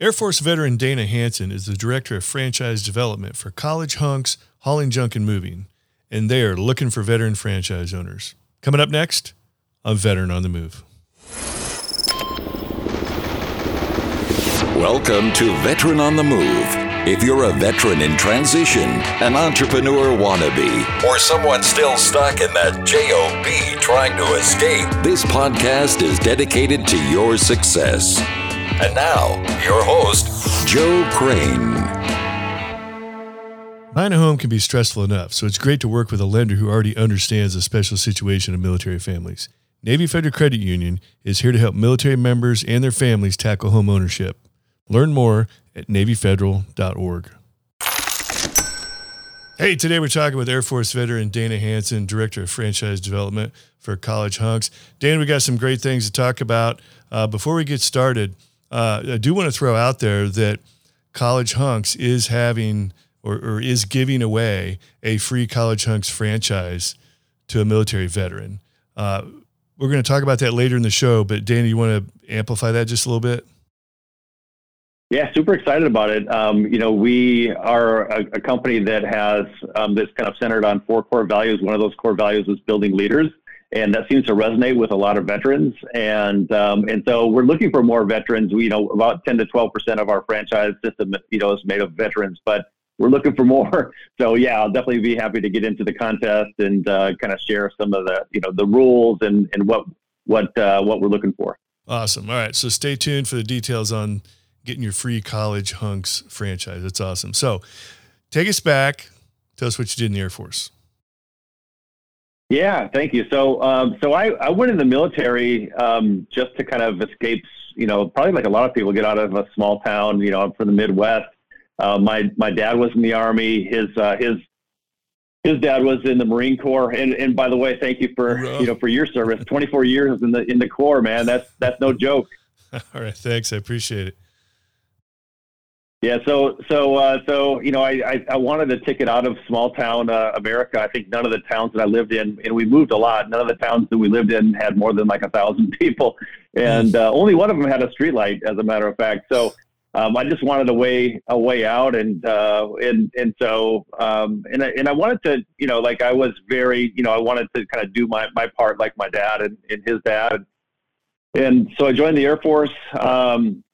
Air Force veteran Dana Hansen is the director of franchise development for College Hunks, Hauling Junk and Moving, and they are looking for veteran franchise owners. Coming up next, a veteran on the move. Welcome to Veteran on the Move. If you're a veteran in transition, an entrepreneur wannabe, or someone still stuck in that JOB trying to escape, this podcast is dedicated to your success. And now, your host, Joe Crane. Buying a home can be stressful enough, so it's great to work with a lender who already understands the special situation of military families. Navy Federal Credit Union is here to help military members and their families tackle home ownership. Learn more at NavyFederal.org. Hey, today we're talking with Air Force veteran Dana Hansen, Director of Franchise Development for College Hunks. Dana, we got some great things to talk about. Uh, before we get started, uh, I do want to throw out there that College Hunks is having or, or is giving away a free College Hunks franchise to a military veteran. Uh, we're going to talk about that later in the show, but Danny, you want to amplify that just a little bit? Yeah, super excited about it. Um, you know, we are a, a company that has um, this kind of centered on four core values. One of those core values is building leaders and that seems to resonate with a lot of veterans. And um, and so we're looking for more veterans. We you know about ten to twelve percent of our franchise system you know is made of veterans, but we're looking for more. So yeah, I'll definitely be happy to get into the contest and uh, kind of share some of the you know the rules and and what what uh, what we're looking for. Awesome. All right, so stay tuned for the details on getting your free college hunks franchise. That's awesome. So take us back. Tell us what you did in the Air Force. Yeah, thank you. So, um, so I, I went in the military um, just to kind of escape, you know, probably like a lot of people get out of a small town. You know, I'm from the Midwest. Uh, my my dad was in the army. His uh, his his dad was in the Marine Corps. And and by the way, thank you for you know for your service. 24 years in the in the Corps, man. That's that's no joke. All right, thanks. I appreciate it. Yeah, so so uh, so you know, I, I, I wanted a ticket out of small town uh, America. I think none of the towns that I lived in, and we moved a lot. None of the towns that we lived in had more than like a thousand people, and uh, only one of them had a streetlight, as a matter of fact. So um, I just wanted a way a way out, and uh, and and so um, and I, and I wanted to, you know, like I was very, you know, I wanted to kind of do my my part like my dad and, and his dad, and so I joined the Air Force. Um,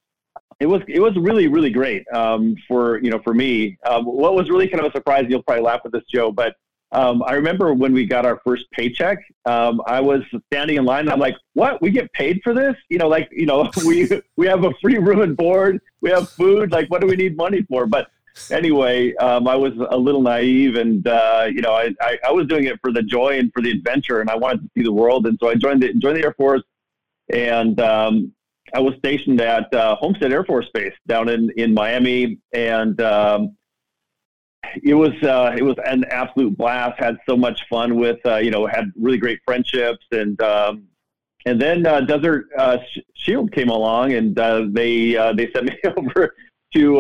it was it was really really great um, for you know for me. Um, what was really kind of a surprise, you'll probably laugh at this, Joe, but um, I remember when we got our first paycheck, um, I was standing in line. And I'm like, "What? We get paid for this? You know, like you know, we we have a free room and board, we have food. Like, what do we need money for?" But anyway, um, I was a little naive, and uh, you know, I, I, I was doing it for the joy and for the adventure, and I wanted to see the world, and so I joined the joined the Air Force, and um, I was stationed at uh, Homestead Air Force Base down in, in Miami, and um, it was uh, it was an absolute blast. Had so much fun with uh, you know had really great friendships, and um, and then uh, Desert uh, Shield came along, and uh, they they sent me over to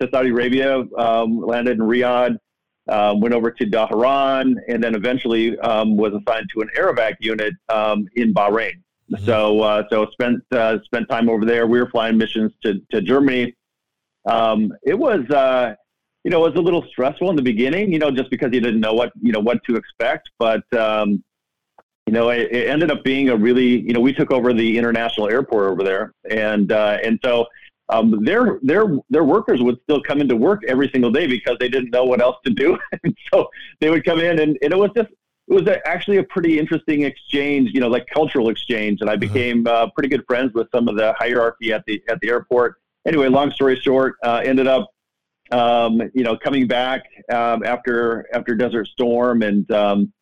to Saudi Arabia, um, landed in Riyadh. Um, went over to Dhahran and then eventually um, was assigned to an Aerovac unit um, in Bahrain. Mm-hmm. So uh, so spent uh, spent time over there. We were flying missions to to Germany. Um, it was uh, you know it was a little stressful in the beginning. You know just because you didn't know what you know what to expect, but um, you know it, it, ended up being a really you know we took over the international airport over there, and uh, and so. Um, their their their workers would still come into work every single day because they didn't know what else to do, so they would come in, and, and it was just it was a, actually a pretty interesting exchange, you know, like cultural exchange, and I uh-huh. became uh, pretty good friends with some of the hierarchy at the at the airport. Anyway, long story short, uh, ended up, um, you know, coming back um, after after Desert Storm, and um,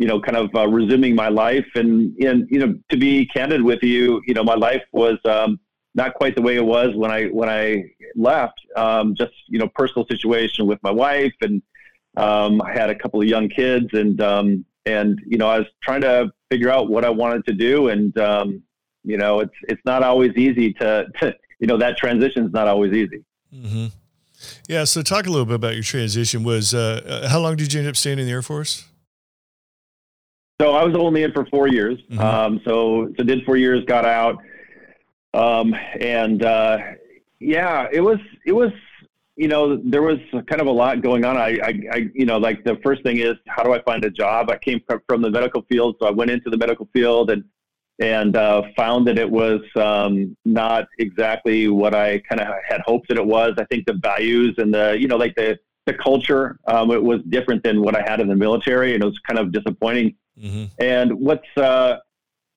you know, kind of uh, resuming my life. And and you know, to be candid with you, you know, my life was um, not quite the way it was when I when I left. Um, just you know, personal situation with my wife and um, I had a couple of young kids, and um, and you know I was trying to figure out what I wanted to do, and um, you know it's it's not always easy to, to you know that transition is not always easy. Mm-hmm. Yeah. So talk a little bit about your transition. Was uh, uh, how long did you end up staying in the Air Force? So I was only in for four years. Mm-hmm. Um, so so did four years, got out, um, and uh, Yeah, it was it was you know there was kind of a lot going on. I, I, I you know like the first thing is how do I find a job? I came from the medical field, so I went into the medical field and and uh, found that it was um, not exactly what I kind of had hoped that it was. I think the values and the you know like the the culture um, it was different than what I had in the military, and it was kind of disappointing. Mm-hmm. And what's uh,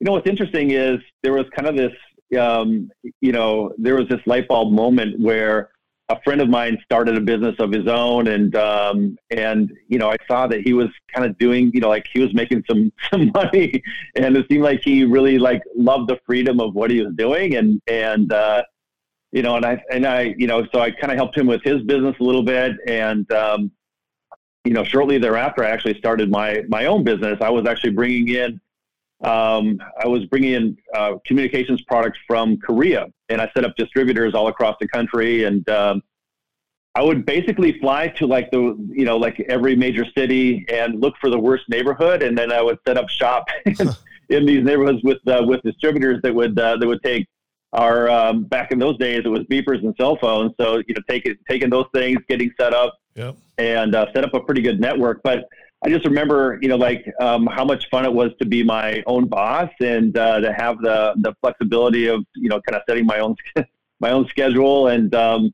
you know what's interesting is there was kind of this um, you know there was this light bulb moment where a friend of mine started a business of his own and um, and you know I saw that he was kind of doing you know like he was making some some money and it seemed like he really like loved the freedom of what he was doing and and uh, you know and I and I you know so I kind of helped him with his business a little bit and um, you know shortly thereafter I actually started my my own business. I was actually bringing in um, I was bringing in uh, communications products from Korea, and I set up distributors all across the country. And um, I would basically fly to like the you know like every major city and look for the worst neighborhood, and then I would set up shop in, these neighborhoods with uh, with distributors that would uh, that would take our um, back in those days it was beepers and cell phones. So you know taking taking those things, getting set up, yep. and uh, set up a pretty good network, but I just remember, you know, like um, how much fun it was to be my own boss and uh, to have the the flexibility of, you know, kind of setting my own my own schedule. And um,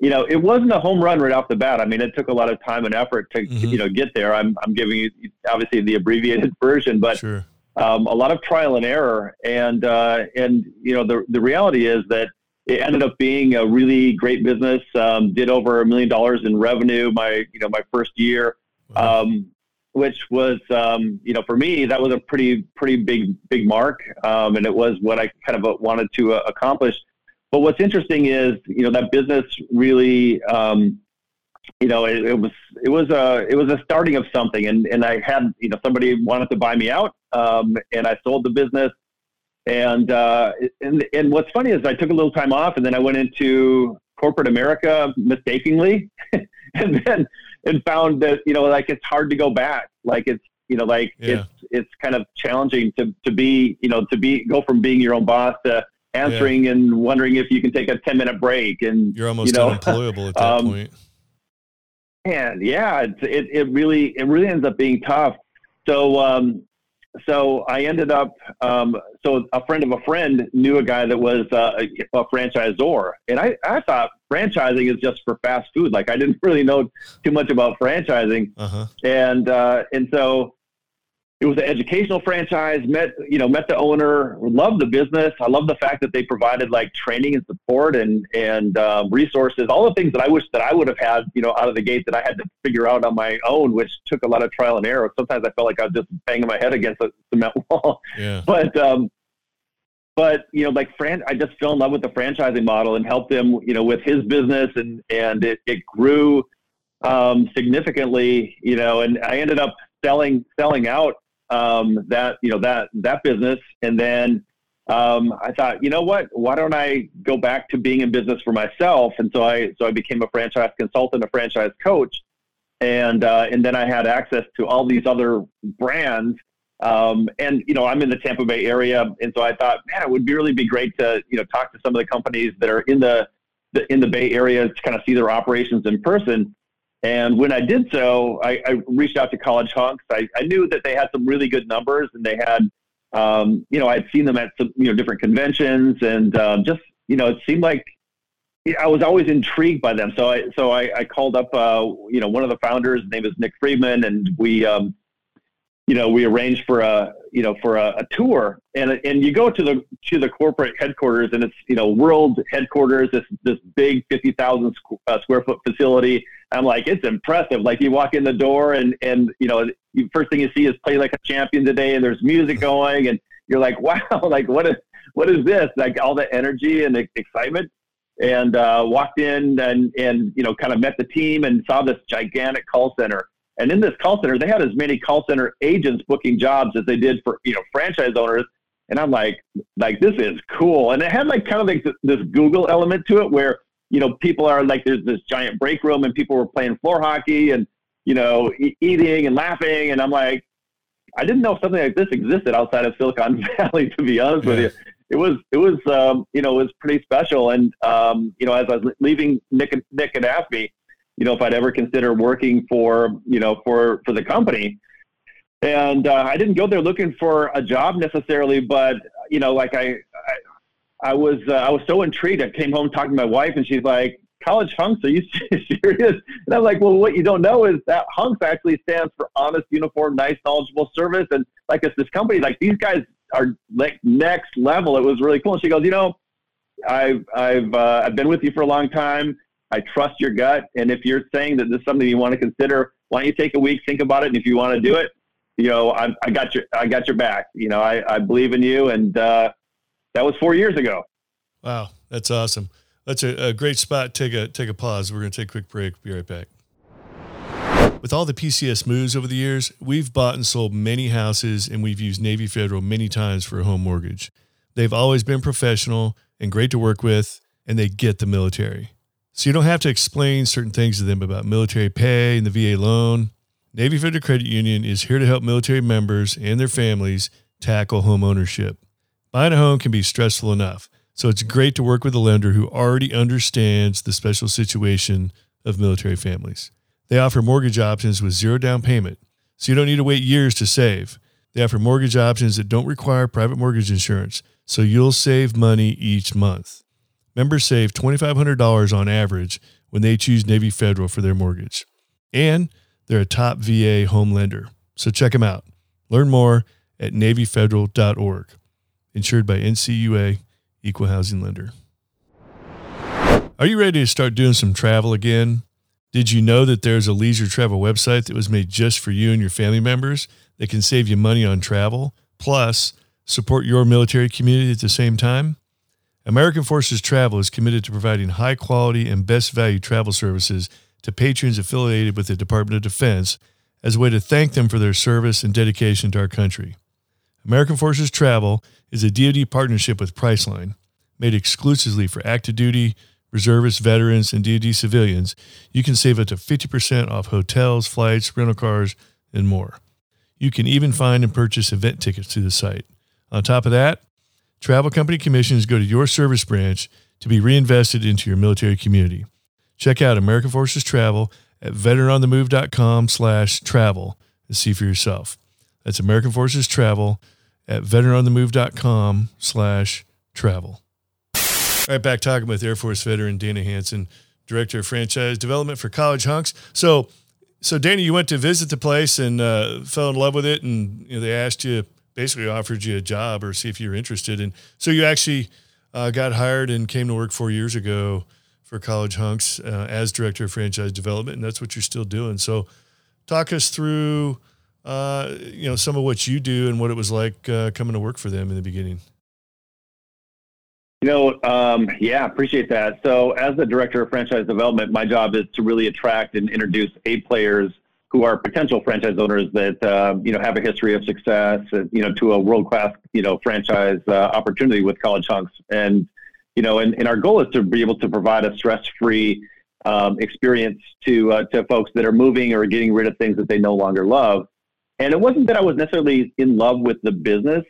you know, it wasn't a home run right off the bat. I mean, it took a lot of time and effort to, mm-hmm. you know, get there. I'm I'm giving you obviously the abbreviated version, but sure. um, a lot of trial and error. And uh, and you know, the the reality is that it ended up being a really great business. Um, did over a million dollars in revenue my you know my first year. Wow. Um, which was, um, you know, for me, that was a pretty, pretty big, big mark. Um, and it was what I kind of uh, wanted to uh, accomplish. But what's interesting is, you know, that business really, um, you know, it, it, was, it was a, it was a starting of something. And, and I had, you know, somebody wanted to buy me out. Um, and I sold the business. And, uh, and, and what's funny is I took a little time off and then I went into corporate America mistakenly. and then and found that you know like it's hard to go back like it's you know like yeah. it's it's kind of challenging to to be you know to be go from being your own boss to answering yeah. and wondering if you can take a 10 minute break and you're almost you know, unemployable at that um, point and yeah it, it, it really it really ends up being tough so um so I ended up. Um, so a friend of a friend knew a guy that was uh, a, a franchisor, and I, I thought franchising is just for fast food. Like I didn't really know too much about franchising, uh-huh. and uh, and so it was an educational franchise. Met you know met the owner, loved the business. I love the fact that they provided like training and support and and um, resources, all the things that I wish that I would have had you know out of the gate that I had to figure out on my own, which took a lot of trial and error. Sometimes I felt like I was just banging my head against a cement wall. Yeah. But um, but you know like fran i just fell in love with the franchising model and helped him you know with his business and and it, it grew um, significantly you know and i ended up selling selling out um, that you know that that business, and then um, I thought, you know what? Why don't I go back to being in business for myself? And so I so I became a franchise consultant, a franchise coach, and uh, and then I had access to all these other brands. Um, and you know, I'm in the Tampa Bay area, and so I thought, man, it would be really be great to you know talk to some of the companies that are in the, the in the Bay Area to kind of see their operations in person. And when I did so, I, I reached out to College Hunks. I, I, knew that they had some really good numbers, and they had, um, you know, I'd seen them at some, you know, different conventions, and um, just, you know, it seemed like I was always intrigued by them. So I, so I, I called up, uh, you know, one of the founders. His name is Nick Friedman, and we, um, you know, we arranged for a, you know, for a, a, tour, and and you go to the to the corporate headquarters, and it's you know world headquarters, this this big fifty thousand uh, square foot facility. I'm like, it's impressive. Like you walk in the door, and and you know, you, first thing you see is play like a champion today, and there's music going, and you're like, wow, like what is what is this? Like all the energy and the excitement. And uh, walked in and and you know kind of met the team and saw this gigantic call center and in this call center, they had as many call center agents booking jobs as they did for you know franchise owners. And I'm like, like this is cool. And it had like kind of like this Google element to it, where you know people are like, there's this giant break room, and people were playing floor hockey and you know e- eating and laughing. And I'm like, I didn't know something like this existed outside of Silicon Valley, to be honest yeah. with you. it was it was um, you know it was pretty special. And um, you know, as I was leaving, Nick and Nick had asked me, you know, if I'd ever consider working for you know for for the company. And uh, I didn't go there looking for a job necessarily, but you know, like I, I, I was uh, I was so intrigued. I came home talking to my wife, and she's like, "College hunks? Are you serious?" And I'm like, "Well, what you don't know is that hunks actually stands for honest, uniform, nice, knowledgeable service." And like it's this company, like these guys are like next level. It was really cool. And she goes, "You know, I've I've uh, I've been with you for a long time. I trust your gut, and if you're saying that this is something you want to consider, why don't you take a week, think about it, and if you want to do it, you know, I, I got your I got your back. You know, I, I believe in you, and uh, that was four years ago. Wow, that's awesome. That's a, a great spot. Take a take a pause. We're going to take a quick break. Be right back. With all the PCS moves over the years, we've bought and sold many houses and we've used Navy Federal many times for a home mortgage. They've always been professional and great to work with, and they get the military. So you don't have to explain certain things to them about military pay and the VA loan. Navy Federal Credit Union is here to help military members and their families tackle home ownership. Buying a home can be stressful enough, so it's great to work with a lender who already understands the special situation of military families. They offer mortgage options with zero down payment, so you don't need to wait years to save. They offer mortgage options that don't require private mortgage insurance, so you'll save money each month. Members save $2,500 on average when they choose Navy Federal for their mortgage. And they're a top VA home lender. So check them out. Learn more at NavyFederal.org. Insured by NCUA, Equal Housing Lender. Are you ready to start doing some travel again? Did you know that there's a leisure travel website that was made just for you and your family members that can save you money on travel, plus support your military community at the same time? American Forces Travel is committed to providing high quality and best value travel services to patrons affiliated with the Department of Defense as a way to thank them for their service and dedication to our country. American Forces Travel is a DoD partnership with Priceline, made exclusively for active duty, reservists, veterans, and DoD civilians. You can save up to 50% off hotels, flights, rental cars, and more. You can even find and purchase event tickets through the site. On top of that, travel company commissions go to your service branch to be reinvested into your military community. Check out American Forces Travel at veteranonthemove.com slash travel and see for yourself. That's American Forces Travel at veteranonthemove.com slash travel. All right, back talking with Air Force veteran Dana Hansen, Director of Franchise Development for College Hunks. So, so Dana, you went to visit the place and uh, fell in love with it, and you know, they asked you, basically offered you a job or see if you were interested. And so you actually uh, got hired and came to work four years ago for College Hunks uh, as director of franchise development, and that's what you're still doing. So, talk us through, uh, you know, some of what you do and what it was like uh, coming to work for them in the beginning. You know, um, yeah, appreciate that. So, as the director of franchise development, my job is to really attract and introduce A players who are potential franchise owners that uh, you know have a history of success, you know, to a world class you know franchise uh, opportunity with College Hunks and you know, and, and our goal is to be able to provide a stress-free um, experience to uh, to folks that are moving or getting rid of things that they no longer love. And it wasn't that I was necessarily in love with the business,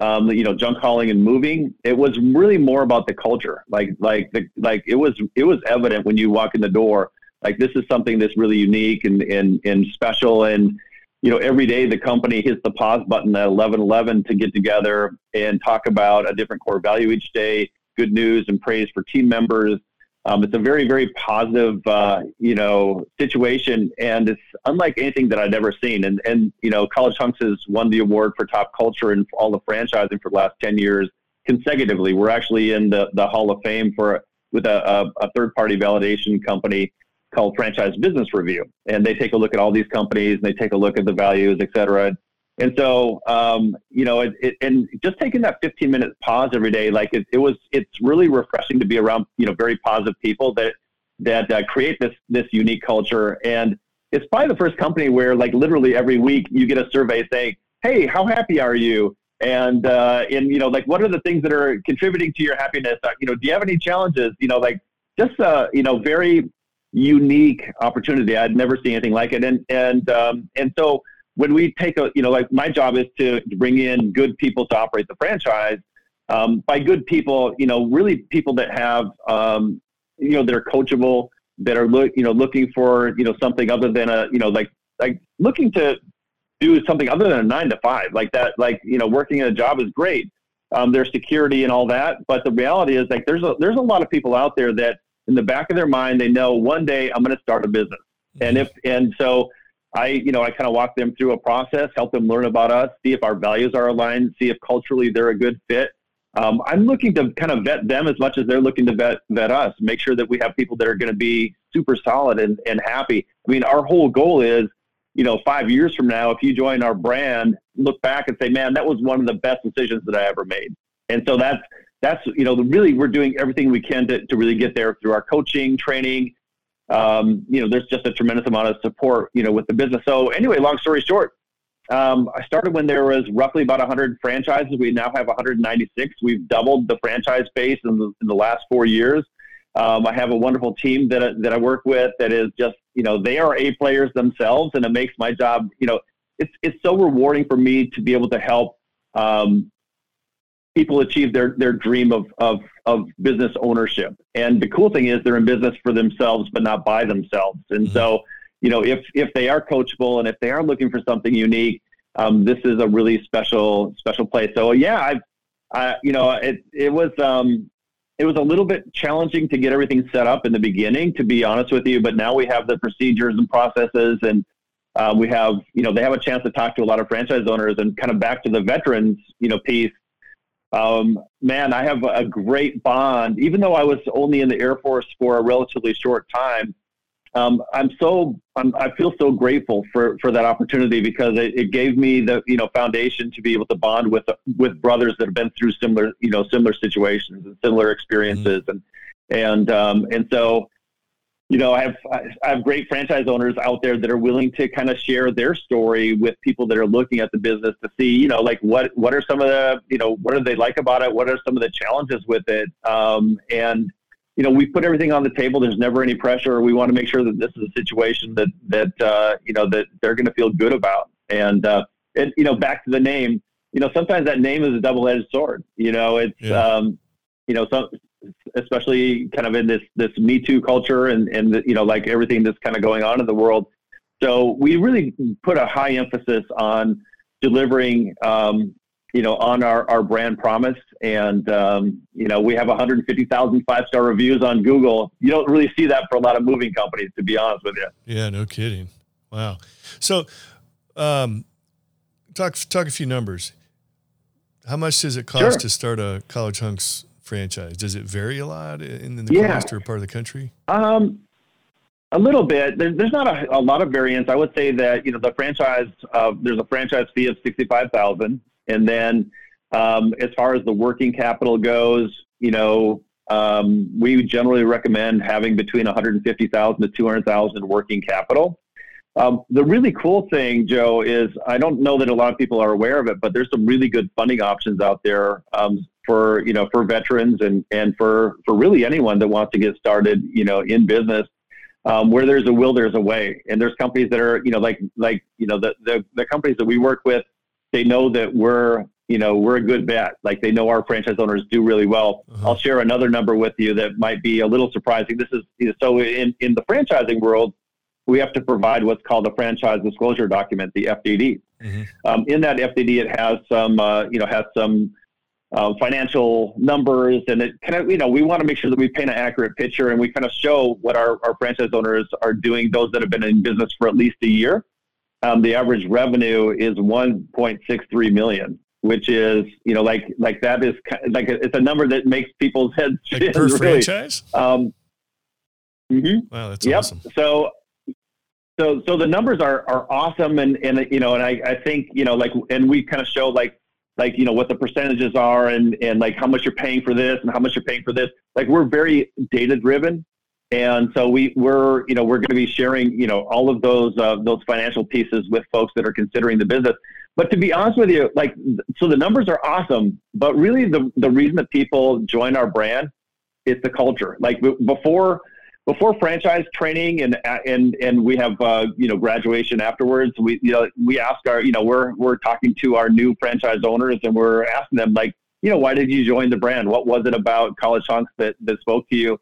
um, you know, junk hauling and moving. It was really more about the culture. Like like the like it was it was evident when you walk in the door. Like this is something that's really unique and and and special. And you know, every day the company hits the pause button at eleven eleven to get together and talk about a different core value each day good news and praise for team members. Um, it's a very, very positive, uh, you know, situation, and it's unlike anything that I'd ever seen. And and you know, College Hunks has won the award for top culture in all the franchising for the last ten years consecutively. We're actually in the, the Hall of Fame for with a, a, a third party validation company called Franchise Business Review, and they take a look at all these companies and they take a look at the values, et cetera. And so, um, you know, it, it, and just taking that 15 minute pause every day, like it, it was, it's really refreshing to be around, you know, very positive people that, that uh, create this, this unique culture. And it's probably the first company where like literally every week you get a survey saying, Hey, how happy are you? And, uh, and, you know, like, what are the things that are contributing to your happiness? Uh, you know, do you have any challenges? You know, like just, uh, you know, very unique opportunity. I'd never seen anything like it. And, and, um, and so, when we take a, you know, like my job is to bring in good people to operate the franchise. um, by good people, you know, really people that have, um, you know, that are coachable, that are look, you know, looking for, you know, something other than a, you know, like, like looking to do something other than a nine to five, like that, like, you know, working in a job is great. Um, there's security and all that, but the reality is like there's a there's a lot of people out there that in the back of their mind they know one day I'm going to start a business, and if and so I, you know, I kind of walk them through a process, help them learn about us, see if our values are aligned, see if culturally they're a good fit. Um, I'm looking to kind of vet them as much as they're looking to vet, vet us, make sure that we have people that are going to be super solid and, and happy. I mean, our whole goal is, you know, five years from now, if you join our brand, look back and say, man, that was one of the best decisions that I ever made. And so that's, that's, you know, really, we're doing everything we can to, to really get there through our coaching, training, um, you know, there's just a tremendous amount of support, you know, with the business. So anyway, long story short, um, I started when there was roughly about 100 franchises. We now have 196. We've doubled the franchise base in the, in the last four years. Um, I have a wonderful team that, that I work with that is just, you know, they are A players themselves, and it makes my job, you know, it's it's so rewarding for me to be able to help um, people achieve their their dream of of of business ownership. And the cool thing is they're in business for themselves, but not by themselves. And mm-hmm. so, you know, if if they are coachable and if they are looking for something unique, um, this is a really special special place. So yeah, I've I, you know, it it was um, it was a little bit challenging to get everything set up in the beginning, to be honest with you. But now we have the procedures and processes, and uh, we have you know they have a chance to talk to a lot of franchise owners, and kind of back to the veterans you know piece um, man, I have a great bond. Even though I was only in the Air Force for a relatively short time, um, I'm so I'm, i feel so grateful for, for that opportunity because it, it, gave me the you know foundation to be able to bond with with brothers that have been through similar you know similar situations and similar experiences mm-hmm. and and um, and so you know, I have I have great franchise owners out there that are willing to kind of share their story with people that are looking at the business to see, you know, like what what are some of the, you know, what do they like about it? What are some of the challenges with it? Um, and you know, we put everything on the table. There's never any pressure. We want to make sure that this is a situation that that uh, you know that they're going to feel good about. And uh, and you know, back to the name. You know, sometimes that name is a double-edged sword. You know, it's yeah. um, you know, some especially kind of in this this Me Too culture and and the, you know like everything that's kind of going on in the world. So we really put a high emphasis on delivering, um, you know, on our, our brand promise. And, um, you know, we have 150,000 five star reviews on Google. You don't really see that for a lot of moving companies, to be honest with you. Yeah, no kidding. Wow. So, um, talk, talk a few numbers. How much does it cost sure. to start a College Hunks franchise? Does it vary a lot in, in the yeah. coast or part of the country? Um, a little bit. There, there's not a, a, lot of variance. I would say that you know the franchise. Uh, there's a franchise fee of sixty five thousand, and then um, as far as the working capital goes, you know, um, we generally recommend having between one hundred and fifty thousand to two hundred thousand working capital. Um, the really cool thing, Joe, is I don't know that a lot of people are aware of it, but there's some really good funding options out there. Um, for you know for veterans and and for for really anyone that wants to get started you know in business um, where there's a will there's a way. And there's companies that are you know like like you know the the, the companies that we work with they know that we're you know we're a good bet. Like they know our franchise owners do really well. Uh-huh. i'll share another number with you that might be a little surprising. This is so in in the franchising world we have to provide what's called a franchise disclosure document the fdd mm-hmm. um, in that fdd it has some uh, you know has some uh, financial numbers, and it kind of you know we want to make sure that we paint an accurate picture, and we kind of show what our, our franchise owners are doing. Those that have been in business for at least a year, um, the average revenue is 1.63 million, which is you know like like that is like it's a number that makes people's heads like per really. franchise. Um, mm-hmm. Wow, that's yep. awesome. So so so the numbers are are awesome and and you know and I, I think you know like and we kind of show like like you know what the percentages are and and like how much you're paying for this and how much you're paying for this. Like we're very data driven and so we we're you know we're going to be sharing you know all of those uh, those financial pieces with folks that are considering the business. But to be honest with you like so the numbers are awesome but really the the reason that people join our brand is the culture. Like before before franchise training and and and we have uh, you know graduation afterwards we you know we ask our you know we're we're talking to our new franchise owners and we're asking them like you know, why did you join the brand? What was it about College Hunks that, that spoke to you?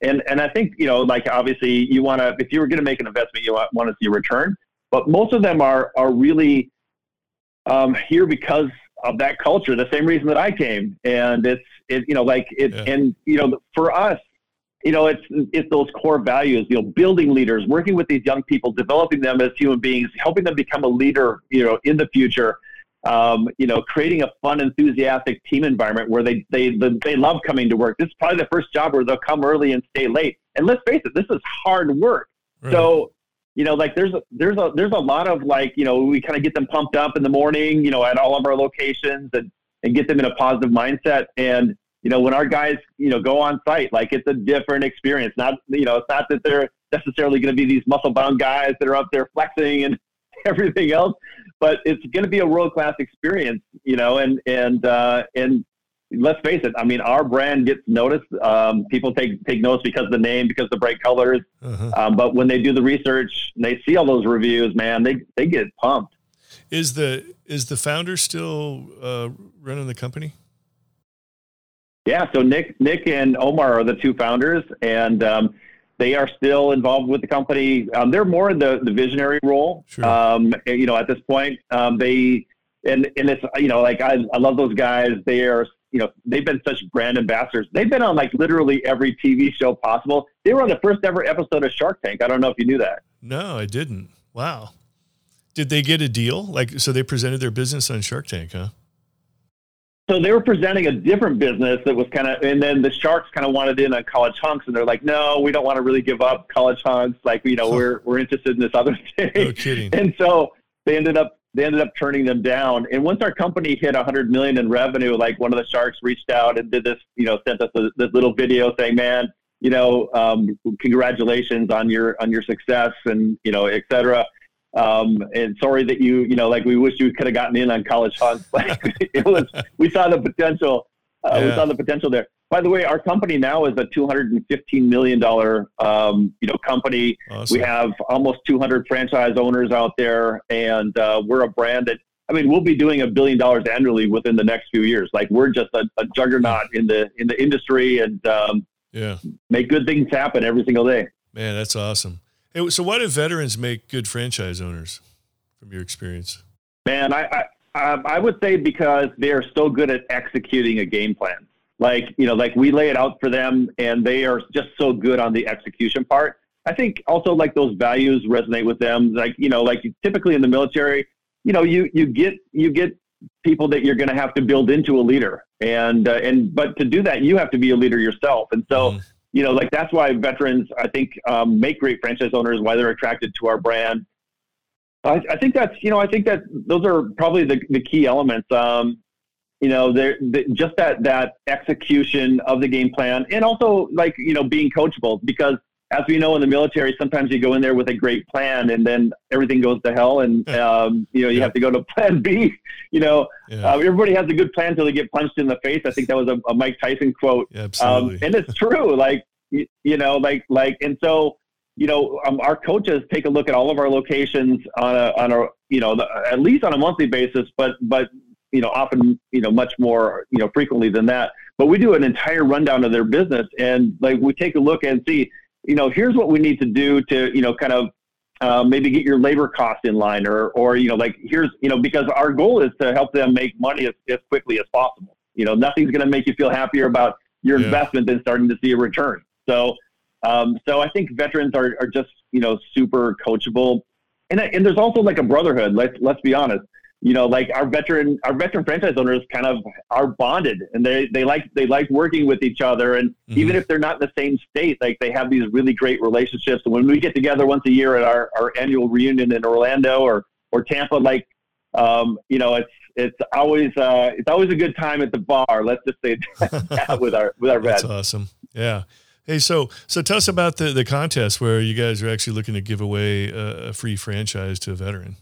And, and I think, you know, like obviously you want to, if you were going to make an investment, you want, want to see a return, but most of them are, are really um, here because of that culture, the same reason that I came. And it's, it, you know, like it, yeah. and, you know, for us, you know, it's it's those core values. You know, building leaders, working with these young people, developing them as human beings, helping them become a leader. You know, in the future. Um, you know, creating a fun, enthusiastic team environment where they they they love coming to work. This is probably the first job where they'll come early and stay late. And let's face it, this is hard work. Right. So, you know, like there's a, there's a there's a lot of like you know we kind of get them pumped up in the morning, you know, at all of our locations and and get them in a positive mindset. And you know, when our guys, you know, go on site, like it's a different experience. Not, you know, it's not that they're necessarily going to be these muscle bound guys that are up there flexing and everything else, but it's going to be a world class experience, you know, and, and, uh, and let's face it. I mean, our brand gets noticed. Um, people take, take notice because of the name, because of the bright colors. Uh-huh. Um, but when they do the research and they see all those reviews, man, they, they get pumped. Is the, is the founder still, uh, running the company? Yeah, so Nick, Nick and Omar are the two founders, and um, they are still involved with the company. Um, they're more in the, the visionary role. Sure. Um, you know, at this point, um, they and and it's you know like I, I love those guys. They are you know they've been such brand ambassadors. They've been on like literally every TV show possible. They were on the first ever episode of Shark Tank. I don't know if you knew that. No, I didn't. Wow. Did they get a deal? Like, so they presented their business on Shark Tank, huh? So they were presenting a different business that was kind of, and then the Sharks kind of wanted in on College Hunks, and they're like, no, we don't want to really give up College Hunks. Like, you know, we're we're interested in this other thing. No kidding. And so they ended up they ended up turning them down. And once our company hit 100 million in revenue, like one of the Sharks reached out and did this, you know, sent us a, this little video saying, man, you know, um, congratulations on your on your success, and you know, et cetera. Um, and sorry that you, you know, like we wish you could have gotten in on college. Like it was, we saw the potential. Uh, yeah. We saw the potential there. By the way, our company now is a two hundred and fifteen million dollar, um, you know, company. Awesome. We have almost two hundred franchise owners out there, and uh, we're a brand that. I mean, we'll be doing a billion dollars annually within the next few years. Like we're just a, a juggernaut in the in the industry, and um, yeah, make good things happen every single day. Man, that's awesome. So, why do veterans make good franchise owners, from your experience? Man, I I, I would say because they are so good at executing a game plan. Like you know, like we lay it out for them, and they are just so good on the execution part. I think also like those values resonate with them. Like you know, like typically in the military, you know, you you get you get people that you're going to have to build into a leader, and uh, and but to do that, you have to be a leader yourself. And so. Mm you know, like that's why veterans, I think, um, make great franchise owners, why they're attracted to our brand. I, I, think that's, you know, I think that those are probably the, the key elements. Um, you know, they, just that, that execution of the game plan and also like, you know, being coachable because as we know in the military, sometimes you go in there with a great plan and then everything goes to hell and, um, you know, you yeah. have to go to plan B, you know, yeah. uh, everybody has a good plan until they get punched in the face. I think that was a, a Mike Tyson quote. Yeah, absolutely. Um, and it's true. Like, you, you, know, like, like, and so, you know, um, our coaches take a look at all of our locations on a, on a, you know, the, at least on a monthly basis, but, but, you know, often, you know, much more, you know, frequently than that. But we do an entire rundown of their business and like we take a look and see, you know, here's what we need to do to, you know, kind of uh, maybe get your labor cost in line or, or, you know, like here's, you know, because our goal is to help them make money as, as quickly as possible. You know, nothing's going to make you feel happier about your yeah. investment than starting to see a return. So, um, so I think veterans are, are just, you know, super coachable. And, and there's also like a brotherhood. Let's, let's be honest you know, like our veteran, our veteran franchise owners kind of are bonded and they, they like, they like working with each other. And mm-hmm. even if they're not in the same state, like they have these really great relationships. And when we get together once a year at our, our annual reunion in Orlando or, or Tampa, like, um, you know, it's, it's always, uh, it's always a good time at the bar. Let's just say that with our, with our vets. That's awesome. Yeah. Hey, so so tell us about the the contest where you guys are actually looking to give away a, a free franchise to a veteran.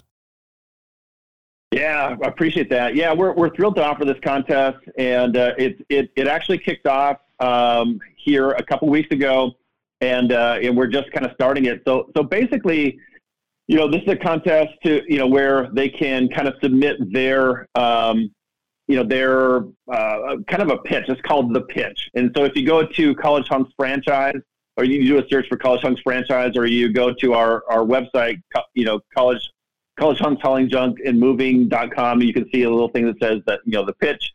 Yeah, I appreciate that. Yeah, we're, we're thrilled to offer this contest, and uh, it, it it actually kicked off um, here a couple weeks ago, and uh, and we're just kind of starting it. So so basically, you know, this is a contest to you know where they can kind of submit their um, you know, they're uh, kind of a pitch. It's called the pitch. And so if you go to College Hunks franchise, or you do a search for College Hunks franchise, or you go to our, our website, you know, college college hunks hauling junk and moving.com, you can see a little thing that says that, you know, the pitch.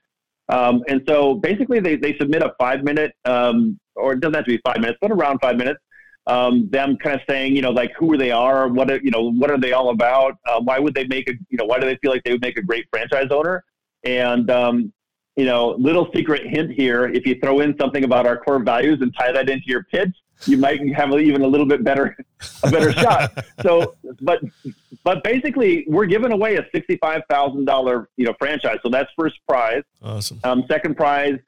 Um, and so basically they, they submit a five minute, um, or it doesn't have to be five minutes, but around five minutes um, them kind of saying, you know, like who they are, what are, you know, what are they all about? Uh, why would they make a, you know, why do they feel like they would make a great franchise owner? And um, you know, little secret hint here: if you throw in something about our core values and tie that into your pitch, you might have even a little bit better, a better shot. So, but but basically, we're giving away a sixty-five thousand dollar, you know, franchise. So that's first prize. Awesome. Um, second prize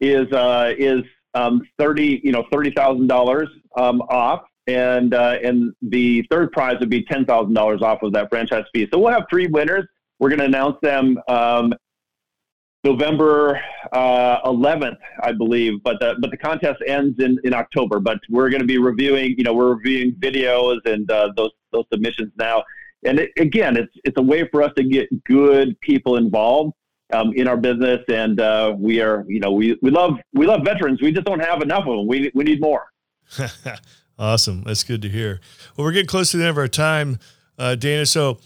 is uh, is um, thirty, you know, thirty thousand um, dollars off, and uh, and the third prize would be ten thousand dollars off of that franchise fee. So we'll have three winners. We're going to announce them um, November uh, 11th, I believe. But the but the contest ends in, in October. But we're going to be reviewing, you know, we're reviewing videos and uh, those those submissions now. And it, again, it's it's a way for us to get good people involved um, in our business, and uh, we are, you know, we, we love we love veterans. We just don't have enough of them. We we need more. awesome, that's good to hear. Well, we're getting close to the end of our time, uh, Dana. So,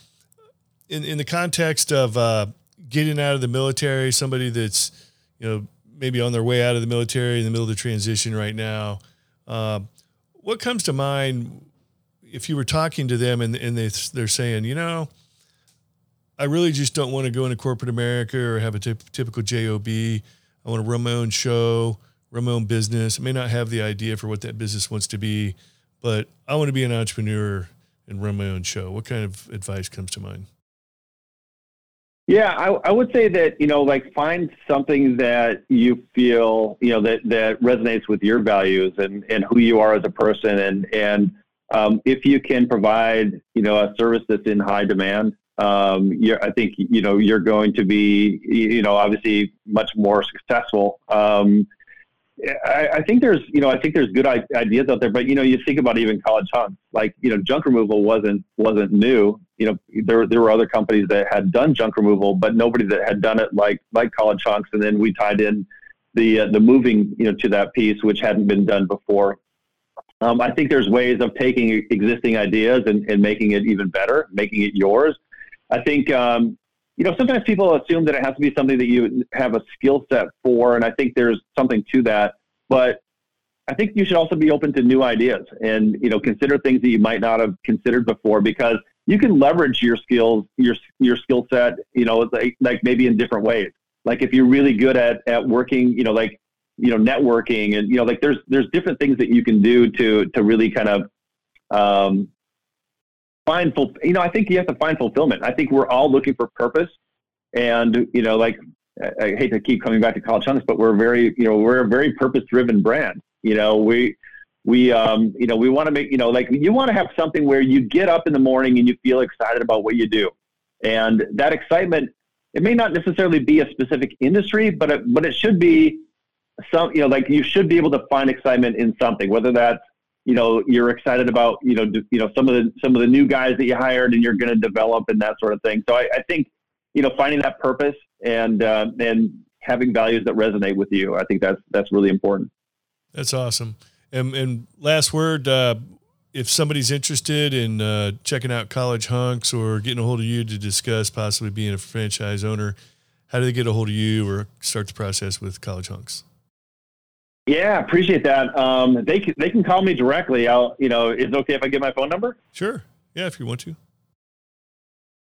in in the context of uh, getting out of the military, somebody that's you know maybe on their way out of the military in the middle of the transition right now, uh, what comes to mind if you were talking to them and and they they're saying, you know I really just don't want to go into corporate America or have a t- typical job. I want to run my own show, run my own business. I may not have the idea for what that business wants to be, but I want to be an entrepreneur and run my own show. What kind of advice comes to mind? Yeah, I, I would say that you know, like find something that you feel you know that that resonates with your values and and who you are as a person, and and um, if you can provide you know a service that's in high demand, um, I think you know you're going to be you know obviously much more successful. Um, I, I, think there's you know I think there's good ideas out there, but you know you think about even college hunks, like you know junk removal wasn't wasn't new. You know there there were other companies that had done junk removal, but nobody that had done it like like college hunks. And then we tied in the uh, the moving you know to that piece, which hadn't been done before. Um, I think there's ways of taking existing ideas and, and making it even better, making it yours. I think um, you know sometimes people assume that it has to be something that you have a skill set for, and I think there's something to that. But I think you should also be open to new ideas and you know consider things that you might not have considered before because you can leverage your skills your your skill set you know like, like maybe in different ways. Like if you're really good at at working, you know, like you know networking and you know like there's there's different things that you can do to to really kind of um, find full, you know, I think you have to find fulfillment. I think we're all looking for purpose. And, you know, like, I hate to keep coming back to college hunks, but we're very, you know, we're a very purpose driven brand. You know, we, we, um, you know, we want to make, you know, like you want to have something where you get up in the morning and you feel excited about what you do. And that excitement, it may not necessarily be a specific industry, but it, but it should be some, you know, like you should be able to find excitement in something, whether that's you know you're excited about you know you know some of the some of the new guys that you hired and you're going to develop and that sort of thing. So I, I think you know finding that purpose and uh, and having values that resonate with you, I think that's that's really important. That's awesome. And, and last word, uh, if somebody's interested in uh, checking out College Hunks or getting a hold of you to discuss possibly being a franchise owner, how do they get a hold of you or start the process with College Hunks? Yeah, appreciate that. Um, they can, they can call me directly. I'll, you know, is it okay if I give my phone number? Sure. Yeah, if you want to.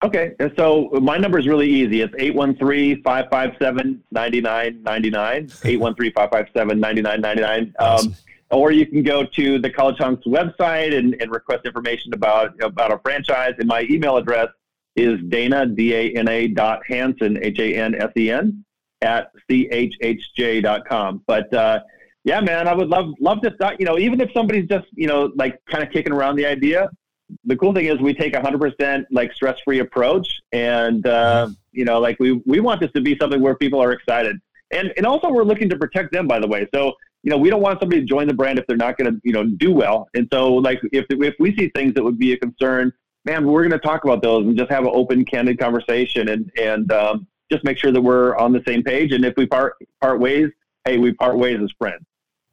Okay. So my number is really easy. It's 813-557-9999, 813-557-9999. Um, or you can go to the College Hunks website and, and request information about, about a franchise. And my email address is Dana, D-A-N-A dot Hansen, H-A-N-S-E-N, at chhj.com. But, uh, yeah, man, I would love love to start. You know, even if somebody's just you know like kind of kicking around the idea, the cool thing is we take a hundred percent like stress free approach, and uh, you know, like we we want this to be something where people are excited, and and also we're looking to protect them. By the way, so you know, we don't want somebody to join the brand if they're not going to you know do well, and so like if if we see things that would be a concern, man, we're going to talk about those and just have an open, candid conversation, and and um, just make sure that we're on the same page. And if we part part ways, hey, we part ways as friends.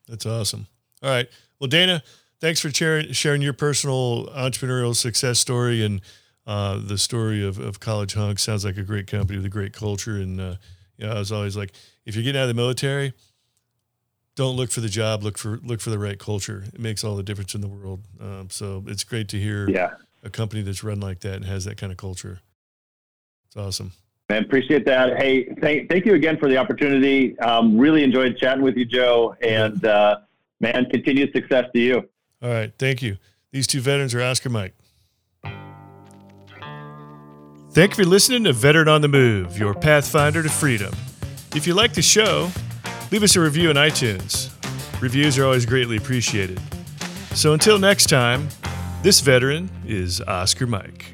That's awesome. All right. Well, Dana, thanks for sharing, sharing your personal entrepreneurial success story and uh, the story of, of College Hunk. Sounds like a great company with a great culture. And, uh, you know, I was always like, if you're getting out of the military, don't look for the job, look for, look for the right culture. It makes all the difference in the world. Um, so it's great to hear yeah. a company that's run like that and has that kind of culture. It's awesome. Man, appreciate that. Hey, thank, thank you again for the opportunity. Um, really enjoyed chatting with you, Joe. And, uh, man, continued success to you. All right. Thank you. These two veterans are Oscar Mike. Thank you for listening to Veteran on the Move, your pathfinder to freedom. If you like the show, leave us a review on iTunes. Reviews are always greatly appreciated. So until next time, this veteran is Oscar Mike.